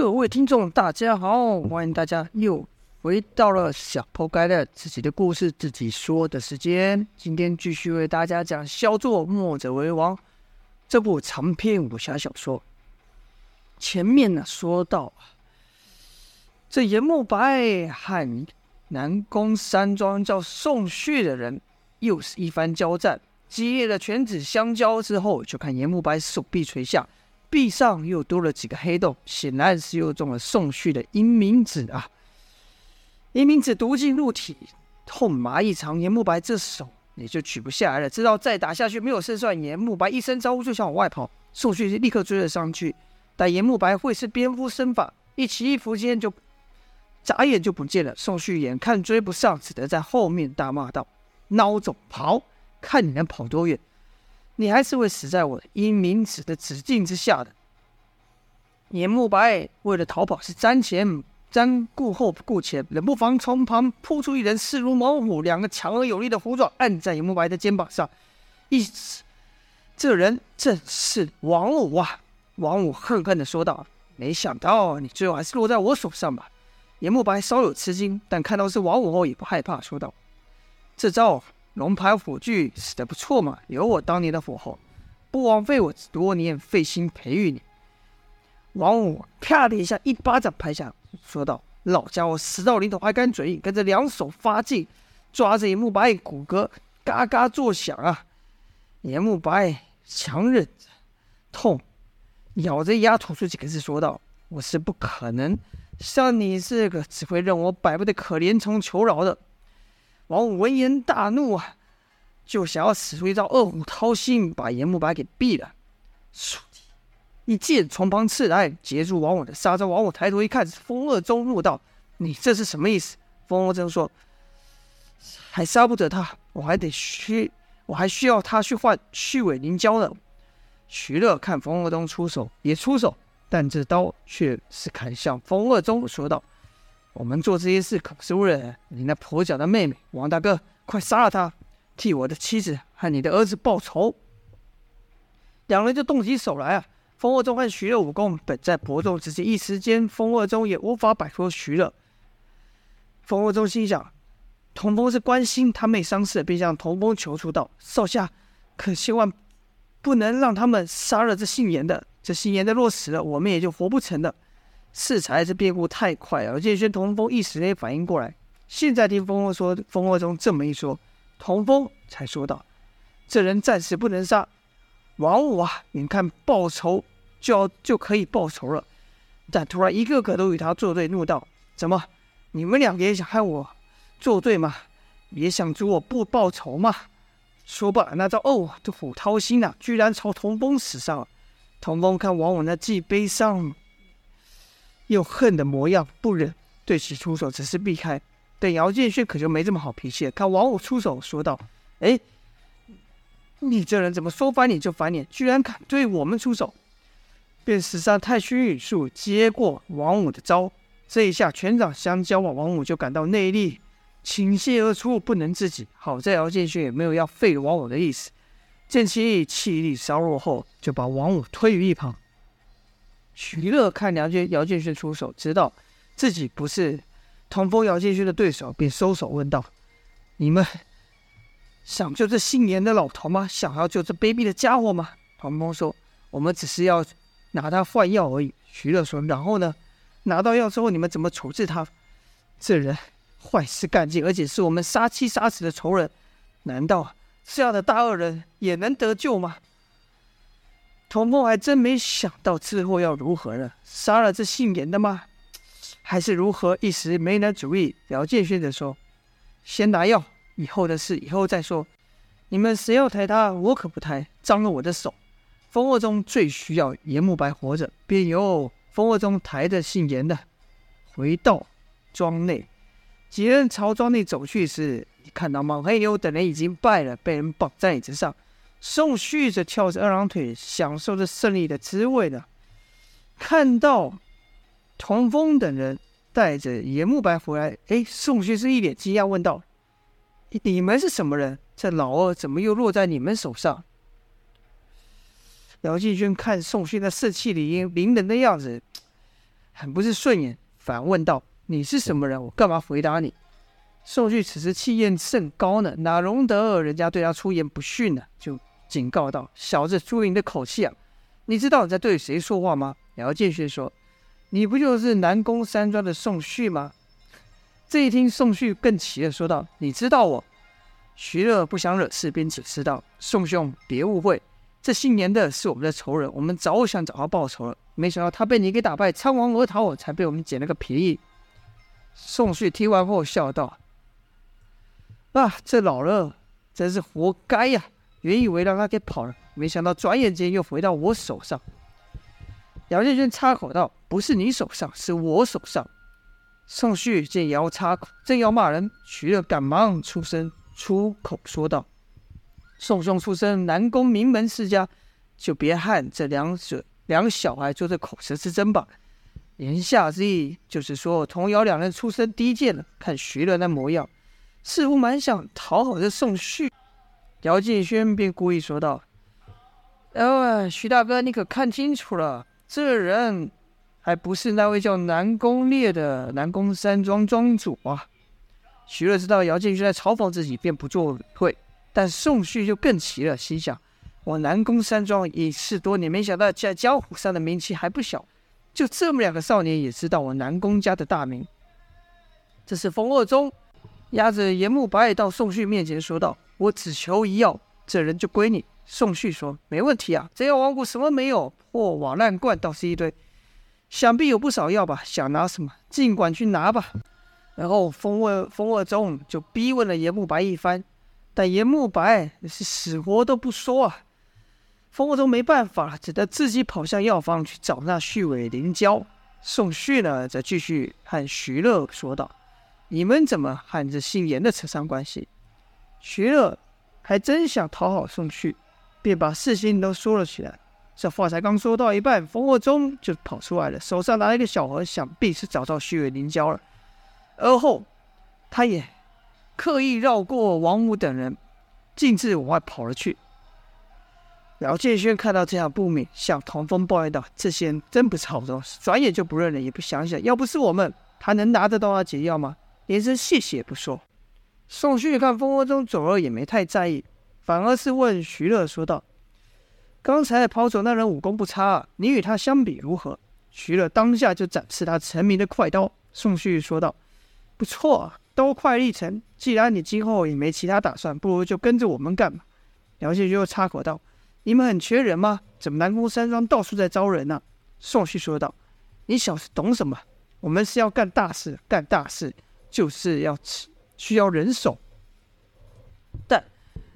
各位听众，大家好，欢迎大家又回到了小破盖的自己的故事自己说的时间。今天继续为大家讲《小作墨者为王》这部长篇武侠小说。前面呢说到，这严慕白和南宫山庄叫宋旭的人又是一番交战，激烈的拳指相交之后，就看严慕白手臂垂下。臂上又多了几个黑洞，显然是又中了宋旭的阴冥子啊！阴冥子毒进入体，痛麻异常，严慕白这手也就取不下来了。知道再打下去没有胜算，严慕白一声招呼就想往外跑，宋旭立刻追了上去。但严慕白会是蝙蝠身法，一起一伏间就眨眼就不见了。宋旭眼看追不上，只得在后面大骂道：“孬种，跑！看你能跑多远！”你还是会死在我阴冥子的指劲之下的。严慕白为了逃跑是瞻前瞻顾后不顾前，冷不防从旁扑出一人，势如猛虎，两个强而有力的虎爪按在严慕白的肩膀上。一，这人正是王五啊！王五恨恨地说道：“没想到你最后还是落在我手上吧？”严慕白稍有吃惊，但看到是王五后也不害怕，说道：“这招。”龙牌虎踞死得不错嘛，有我当年的火候，不枉费我多年费心培育你。王五啪的一下一巴掌拍下，说道：“老家伙死到临头还敢嘴硬，跟着两手发劲，抓着严慕白骨骼嘎嘎作响啊！”严慕白强忍着痛，咬着牙吐出几个字，说道：“我是不可能像你这个只会让我摆布的可怜虫求饶的。”王五闻言大怒啊，就想要使出一招二虎掏心，把严慕白给毙了。倏地，一剑从旁刺来，截住王五的杀招。王五抬头一看，是风二宗，怒道：“你这是什么意思？”风二宗说：“还杀不得他，我还得需，我还需要他去换虚伪凝胶呢。”徐乐看风二中出手，也出手，但这刀却是砍向风二宗，说道。我们做这些事可是为了你那跛脚的妹妹，王大哥，快杀了她，替我的妻子和你的儿子报仇。两人就动起手来啊！风二中和徐乐武功本在伯仲之间，一时间风二中也无法摆脱徐乐。风二中心想，童风是关心他妹伤势，便向童风求出道：“少侠，可千万不能让他们杀了这姓严的，这姓严的若死了，我们也就活不成了。”适才这变故太快了，剑轩、童风一时没反应过来。现在听风二说，风二中这么一说，童风才说道：“这人暂时不能杀。王五啊，眼看报仇就要就可以报仇了，但突然一个个都与他作对，怒道：‘怎么，你们两个也想害我作对吗？也想阻我不报仇吗？’说罢，那招哦，这虎掏心呐，居然朝童风使上了。童风看王五那既悲伤。又恨的模样，不忍对其出手，只是避开。但姚建勋可就没这么好脾气了，看王五出手，说道：“哎，你这人怎么说翻脸就翻脸，居然敢对我们出手？”便使上太虚羽术接过王五的招，这一下拳掌相交，王五就感到内力倾泻而出，不能自己。好在姚建勋也没有要废了王五的意思，见其气力稍弱后，就把王五推于一旁。徐乐看梁军姚建勋出手，知道自己不是童风姚建勋的对手，便收手问道：“你们想救这姓严的老头吗？想要救这卑鄙的家伙吗？”童风说：“我们只是要拿他换药而已。”徐乐说：“然后呢？拿到药之后，你们怎么处置他？这人坏事干尽，而且是我们杀妻杀子的仇人，难道这样的大恶人也能得救吗？”童风还真没想到之后要如何呢？杀了这姓严的吗？还是如何？一时没了主意。姚建勋则说：“先拿药，以后的事以后再说。你们谁要抬他，我可不抬，脏了我的手。”风二宗最需要严慕白活着，便由风二宗抬着姓严的回到庄内。几人朝庄内走去时，你看到莽黑牛等人已经败了，被人绑在椅子上。宋旭则翘着二郎腿，享受着胜利的滋味呢。看到童风等人带着严慕白回来，哎，宋旭是一脸惊讶，问道：“你们是什么人？这老二怎么又落在你们手上？”姚继军看宋旭那盛气凌人的样子，很不是顺眼，反问道：“你是什么人？我干嘛回答你？”宋旭此时气焰甚高呢，哪容得人家对他出言不逊呢？就警告道：“小子，注意你的口气啊！你知道你在对谁说话吗？”姚建勋说：“你不就是南宫山庄的宋旭吗？”这一听，宋旭更急了，说道：“你知道我？”徐乐不想惹事，便解释道：“宋兄，别误会，这姓严的是我们的仇人，我们早想找他报仇了，没想到他被你给打败，仓皇而逃，才被我们捡了个便宜。”宋旭听完后笑道：“啊，这老乐真是活该呀！原以为让他给跑了，没想到转眼间又回到我手上。”姚建军插口道：“不是你手上，是我手上。”宋旭见姚插口，正要骂人，徐乐赶忙出声。出口说道：“宋兄出身南宫名门世家，就别和这两者两小孩做这口舌之争吧。言下之意就是说，童瑶两人出身低贱了。看徐乐那模样，似乎蛮想讨好这宋旭。”姚建轩便故意说道：“呃，徐大哥，你可看清楚了，这人还不是那位叫南宫烈的南宫山庄庄主啊。”徐乐知道姚建轩在嘲讽自己，便不做理会。但宋旭就更急了，心想：我南宫山庄已事多年，没想到在江湖上的名气还不小。就这么两个少年，也知道我南宫家的大名。这是风二宗押着严慕白到宋旭面前说道：“我只求一药，这人就归你。”宋旭说：“没问题啊，这药王谷什么没有？破瓦烂罐倒是一堆，想必有不少药吧？想拿什么，尽管去拿吧。”然后风问风二宗就逼问了严慕白一番，但严慕白是死活都不说啊。风二宗没办法了，只得自己跑向药房去找那续尾灵胶。宋旭呢，则继续和徐乐说道：“你们怎么和这姓严的扯上关系？”徐乐还真想讨好宋旭，便把事情都说了起来。这话才刚说到一半，风二宗就跑出来了，手上拿了一个小盒，想必是找到续尾灵胶了。而后，他也刻意绕过王五等人，径自往外跑了去。姚建轩看到这样不免，向童风抱怨道：“这些人真不是好东西，转眼就不认了，也不想想，要不是我们，他能拿得到那解药吗？连声谢谢也不说。”宋旭看风波中走了，也没太在意，反而是问徐乐说道：“刚才跑走那人武功不差，你与他相比如何？”徐乐当下就展示他成名的快刀。宋旭说道。不错啊，刀快力成。既然你今后也没其他打算，不如就跟着我们干吧？姚建又插口道：“你们很缺人吗？怎么南宫山庄到处在招人呢、啊？”宋旭说道：“你小子懂什么？我们是要干大事，干大事就是要需要人手。”但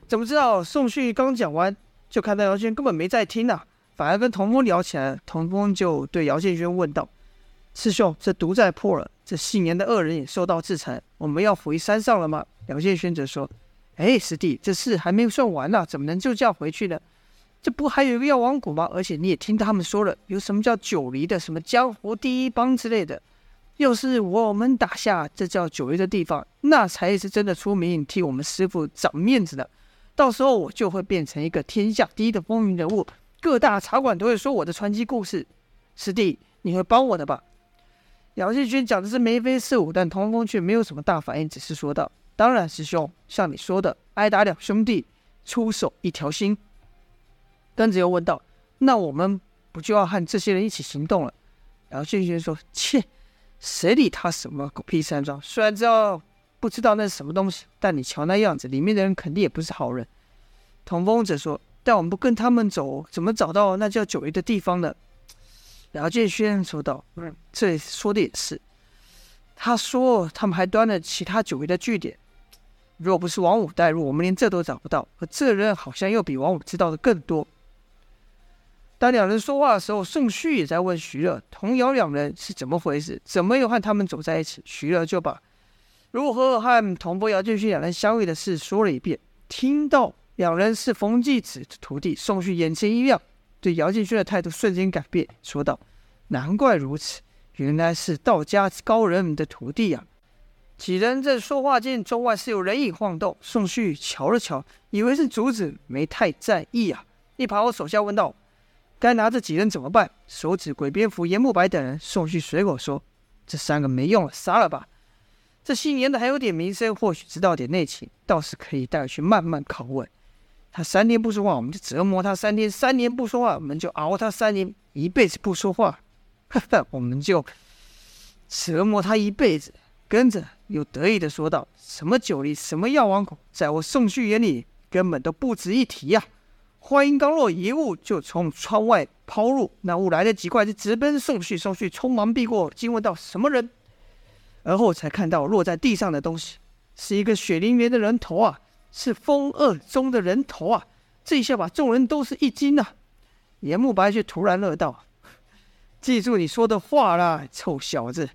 怎么知道？宋旭刚讲完，就看到姚建根本没在听啊，反而跟童风聊起来。童风就对姚建轩问道：“师兄，这毒债破了？”这姓严的恶人也受到制裁，我们要回山上了吗？姚建轩则说：“哎，师弟，这事还没有算完呢，怎么能就这样回去呢？这不还有一个药王谷吗？而且你也听他们说了，有什么叫九黎的，什么江湖第一帮之类的。要是我们打下这叫九黎的地方，那才是真的出名，替我们师傅长面子的。到时候我就会变成一个天下第一的风云人物，各大茶馆都会说我的传奇故事。师弟，你会帮我的吧？”姚建军讲的是眉飞色舞，但童风却没有什么大反应，只是说道：“当然，师兄，像你说的，挨打两兄弟，出手一条心。”跟着又问道：“那我们不就要和这些人一起行动了？”姚建军说：“切，谁理他什么狗屁山庄？虽然知道不知道那是什么东西，但你瞧那样子，里面的人肯定也不是好人。”童风则说：“但我们不跟他们走，怎么找到那叫九爷的地方呢？”姚建轩说道：“嗯，这说的也是。他说他们还端了其他九爷的据点，若不是王五带入，我们连这都找不到。可这人好像又比王五知道的更多。”当两人说话的时候，宋旭也在问徐乐、童瑶两人是怎么回事，怎么又和他们走在一起。徐乐就把如何和童波、姚建勋两人相遇的事说了一遍。听到两人是冯继子的徒弟，宋旭眼前一亮。对姚建勋的态度瞬间改变，说道：“难怪如此，原来是道家高人的徒弟呀、啊！”几人在说话间，中外是有人影晃动。宋旭瞧了瞧，以为是竹子，没太在意啊。一旁我手下问道：“该拿这几人怎么办？手指鬼蝙蝠、严慕白等人。宋旭随口说：“这三个没用了，杀了吧。”这姓严的还有点名声，或许知道点内情，倒是可以带去慢慢拷问。他三天不说话，我们就折磨他三天；三年不说话，我们就熬他三年；一辈子不说话，呵呵，我们就折磨他一辈子。跟着又得意地说道：“什么九黎，什么药王谷，在我宋旭眼里根本都不值一提呀！”话音刚落，一物就从窗外抛入，那雾来得极快，就直奔宋旭。宋旭匆忙避过，惊问道：“什么人？”而后才看到落在地上的东西，是一个血淋淋的人头啊！是风二中的人头啊！这一下把众人都是一惊啊！严慕白却突然乐道：“记住你说的话啦，臭小子！”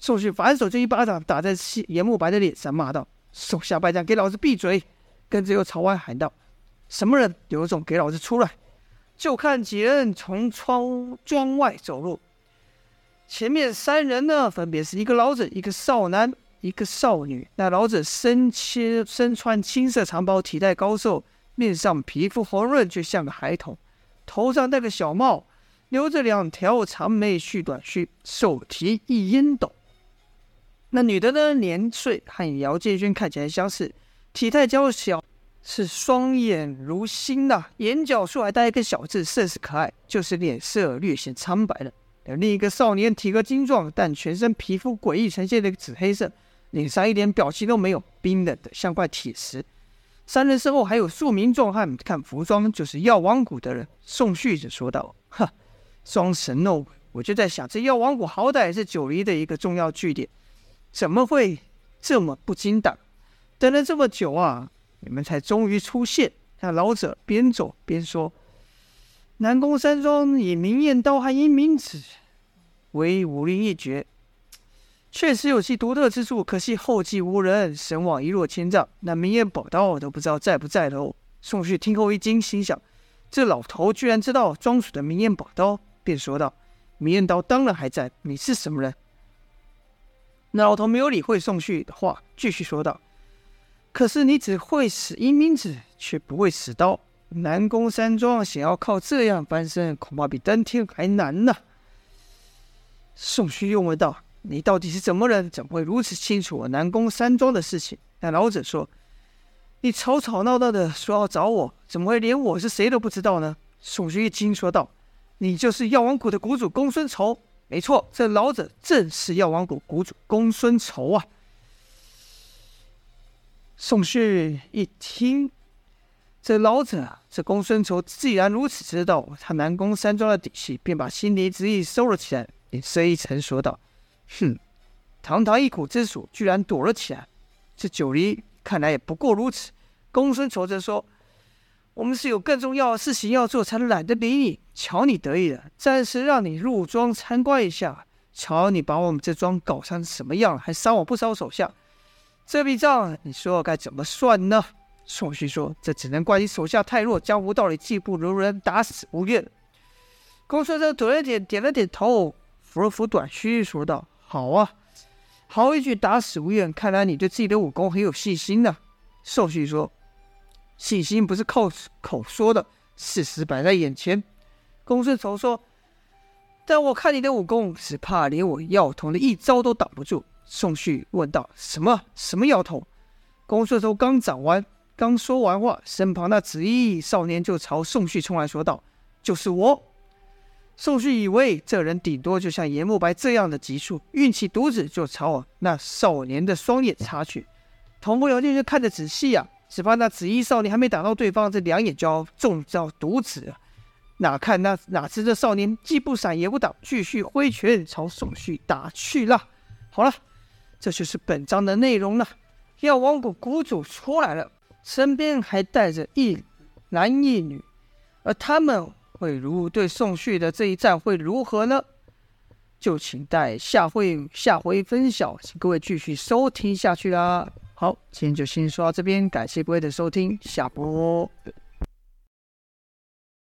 宋旭反手就一巴掌打在严慕白的脸上，骂道：“手下败将，给老子闭嘴！”跟着又朝外喊道：“什么人？有种给老子出来！”就看几人从窗窗外走入。前面三人呢，分别是一个老者、一个少男、一个少女。那老者身切身穿青色长袍，体态高瘦，面上皮肤红润，却像个孩童。头上戴个小帽，留着两条长眉，续短须，手提一烟斗。那女的呢，年岁和姚建军看起来相似，体态娇小，是双眼如星呐，眼角处还带一个小痣，甚是可爱，就是脸色略显苍白了。而另一个少年体格精壮，但全身皮肤诡异呈现的紫黑色，脸上一点表情都没有，冰冷的像块铁石。三人身后还有数名壮汉，看服装就是药王谷的人。宋旭就说道：“哈，装神弄鬼，我就在想，这药王谷好歹是九黎的一个重要据点，怎么会这么不经打？等了这么久啊，你们才终于出现。”那老者边走边说。南宫山庄以明艳刀和阴冥指为武林一绝，确实有其独特之处。可惜后继无人，神往一落千丈。那明艳宝刀都不知道在不在了。宋旭听后一惊，心想：这老头居然知道庄主的明艳宝刀，便说道：“明艳刀当然还在。你是什么人？”那老头没有理会宋旭的话，继续说道：“可是你只会使阴冥指，却不会使刀。”南宫山庄想要靠这样翻身，恐怕比登天还难呢。宋旭又问道：“你到底是怎么人？怎么会如此清楚我南宫山庄的事情？”那老者说：“你吵吵闹闹的说要找我，怎么会连我是谁都不知道呢？”宋旭一惊，说道：“你就是药王谷的谷主公孙仇。没错，这老者正是药王谷谷主公孙仇啊。”宋旭一听。这老者啊，这公孙仇既然如此知道他南宫山庄的底细，便把心里之意收了起来，脸色一沉，说道：“哼，堂堂一谷之主，居然躲了起来。这九黎看来也不过如此。”公孙仇则说：“我们是有更重要的事情要做，才懒得理你。瞧你得意了，暂时让你入庄参观一下。瞧你把我们这庄搞成什么样了，还伤我不少手下。这笔账，你说该怎么算呢？”宋旭说：“这只能怪你手下太弱，江湖道理技不如人，打死无怨。”公孙策点了点，点了点头，抚了抚短须，说道：“好啊，好一句打死无怨。看来你对自己的武功很有信心呢、”宋旭说：“信心不是靠口说的，事实摆在眼前。”公孙仇说：“但我看你的武功，只怕连我药童的一招都挡不住。”宋旭问道：“什么？什么药童？”公孙仇刚讲完。刚说完话，身旁那紫衣少年就朝宋旭冲来说道：“就是我。”宋旭以为这人顶多就像严慕白这样的级数，运气独子就朝那少年的双眼插去。同不了劲就看得仔细、啊，只怕那紫衣少年还没打到对方，这两眼就要中到毒子了。哪看那哪知这少年既不闪也不挡，继续挥拳朝宋旭打去了。好了，这就是本章的内容了。药王谷谷主出来了。身边还带着一男一女，而他们会如对宋旭的这一战会如何呢？就请待下回下回分晓，请各位继续收听下去啦。好，今天就先说到这边，感谢各位的收听，下播。